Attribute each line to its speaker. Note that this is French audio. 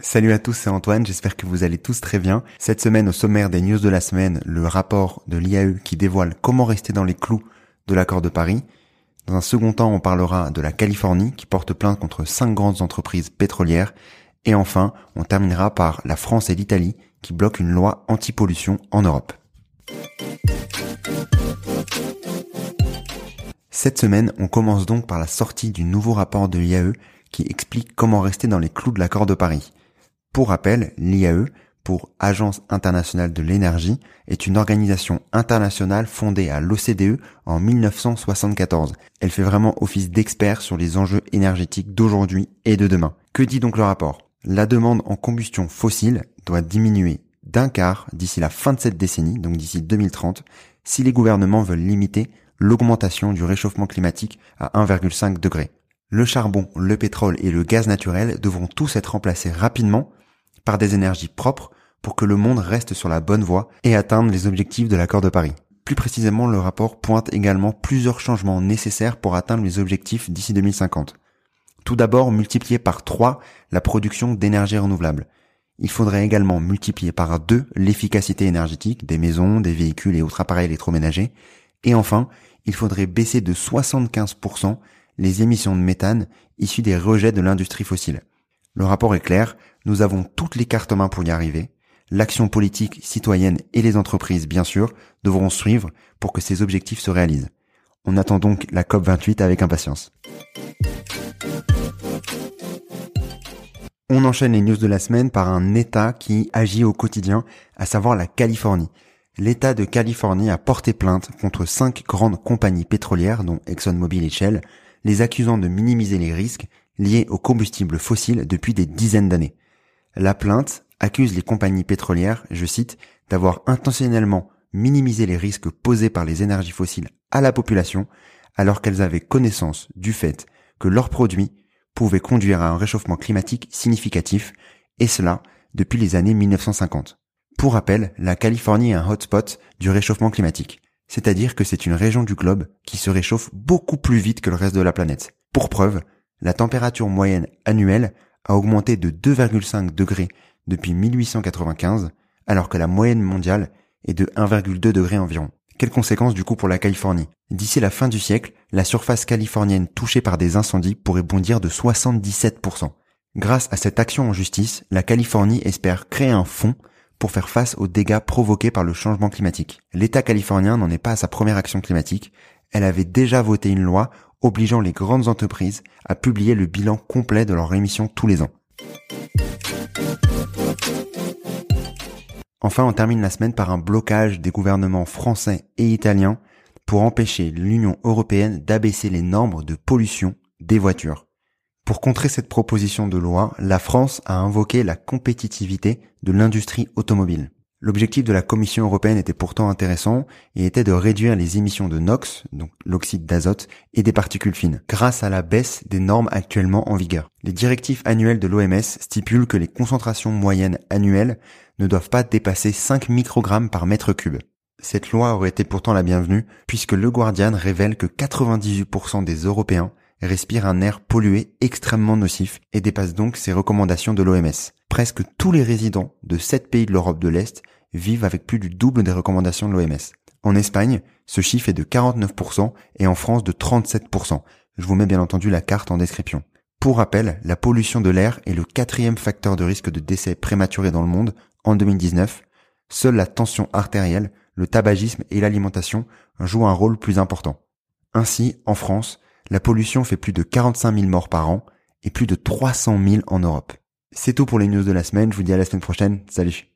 Speaker 1: Salut à tous, c'est Antoine, j'espère que vous allez tous très bien. Cette semaine, au sommaire des news de la semaine, le rapport de l'IAE qui dévoile comment rester dans les clous de l'accord de Paris. Dans un second temps, on parlera de la Californie qui porte plainte contre cinq grandes entreprises pétrolières. Et enfin, on terminera par la France et l'Italie qui bloquent une loi anti-pollution en Europe. Cette semaine, on commence donc par la sortie du nouveau rapport de l'IAE qui explique comment rester dans les clous de l'accord de Paris. Pour rappel, l'IAE, pour Agence internationale de l'énergie, est une organisation internationale fondée à l'OCDE en 1974. Elle fait vraiment office d'expert sur les enjeux énergétiques d'aujourd'hui et de demain. Que dit donc le rapport? La demande en combustion fossile doit diminuer d'un quart d'ici la fin de cette décennie, donc d'ici 2030, si les gouvernements veulent limiter l'augmentation du réchauffement climatique à 1,5 degré. Le charbon, le pétrole et le gaz naturel devront tous être remplacés rapidement par des énergies propres pour que le monde reste sur la bonne voie et atteindre les objectifs de l'accord de Paris. Plus précisément, le rapport pointe également plusieurs changements nécessaires pour atteindre les objectifs d'ici 2050. Tout d'abord, multiplier par 3 la production d'énergie renouvelable. Il faudrait également multiplier par 2 l'efficacité énergétique des maisons, des véhicules et autres appareils électroménagers. Et enfin, il faudrait baisser de 75% les émissions de méthane issues des rejets de l'industrie fossile. Le rapport est clair, nous avons toutes les cartes en main pour y arriver. L'action politique, citoyenne et les entreprises, bien sûr, devront suivre pour que ces objectifs se réalisent. On attend donc la COP28 avec impatience. On enchaîne les news de la semaine par un État qui agit au quotidien, à savoir la Californie. L'État de Californie a porté plainte contre cinq grandes compagnies pétrolières, dont ExxonMobil et Shell, les accusant de minimiser les risques liés aux combustibles fossiles depuis des dizaines d'années. La plainte accuse les compagnies pétrolières, je cite, d'avoir intentionnellement minimisé les risques posés par les énergies fossiles à la population alors qu'elles avaient connaissance du fait que leurs produits pouvaient conduire à un réchauffement climatique significatif, et cela depuis les années 1950. Pour rappel, la Californie est un hotspot du réchauffement climatique, c'est-à-dire que c'est une région du globe qui se réchauffe beaucoup plus vite que le reste de la planète. Pour preuve, la température moyenne annuelle a augmenté de 2,5 degrés depuis 1895, alors que la moyenne mondiale est de 1,2 degrés environ. Quelles conséquences du coup pour la Californie? D'ici la fin du siècle, la surface californienne touchée par des incendies pourrait bondir de 77%. Grâce à cette action en justice, la Californie espère créer un fonds pour faire face aux dégâts provoqués par le changement climatique. L'État californien n'en est pas à sa première action climatique. Elle avait déjà voté une loi obligeant les grandes entreprises à publier le bilan complet de leurs émissions tous les ans. Enfin, on termine la semaine par un blocage des gouvernements français et italiens pour empêcher l'Union européenne d'abaisser les normes de pollution des voitures. Pour contrer cette proposition de loi, la France a invoqué la compétitivité de l'industrie automobile. L'objectif de la Commission européenne était pourtant intéressant et était de réduire les émissions de NOx, donc l'oxyde d'azote, et des particules fines, grâce à la baisse des normes actuellement en vigueur. Les directives annuelles de l'OMS stipulent que les concentrations moyennes annuelles ne doivent pas dépasser 5 microgrammes par mètre cube. Cette loi aurait été pourtant la bienvenue, puisque le Guardian révèle que 98% des Européens respirent un air pollué extrêmement nocif et dépasse donc ces recommandations de l'OMS. Presque tous les résidents de 7 pays de l'Europe de l'Est vivent avec plus du double des recommandations de l'OMS. En Espagne, ce chiffre est de 49% et en France de 37%. Je vous mets bien entendu la carte en description. Pour rappel, la pollution de l'air est le quatrième facteur de risque de décès prématuré dans le monde en 2019. Seule la tension artérielle, le tabagisme et l'alimentation jouent un rôle plus important. Ainsi, en France, la pollution fait plus de 45 000 morts par an et plus de 300 000 en Europe. C'est tout pour les news de la semaine, je vous dis à la semaine prochaine, salut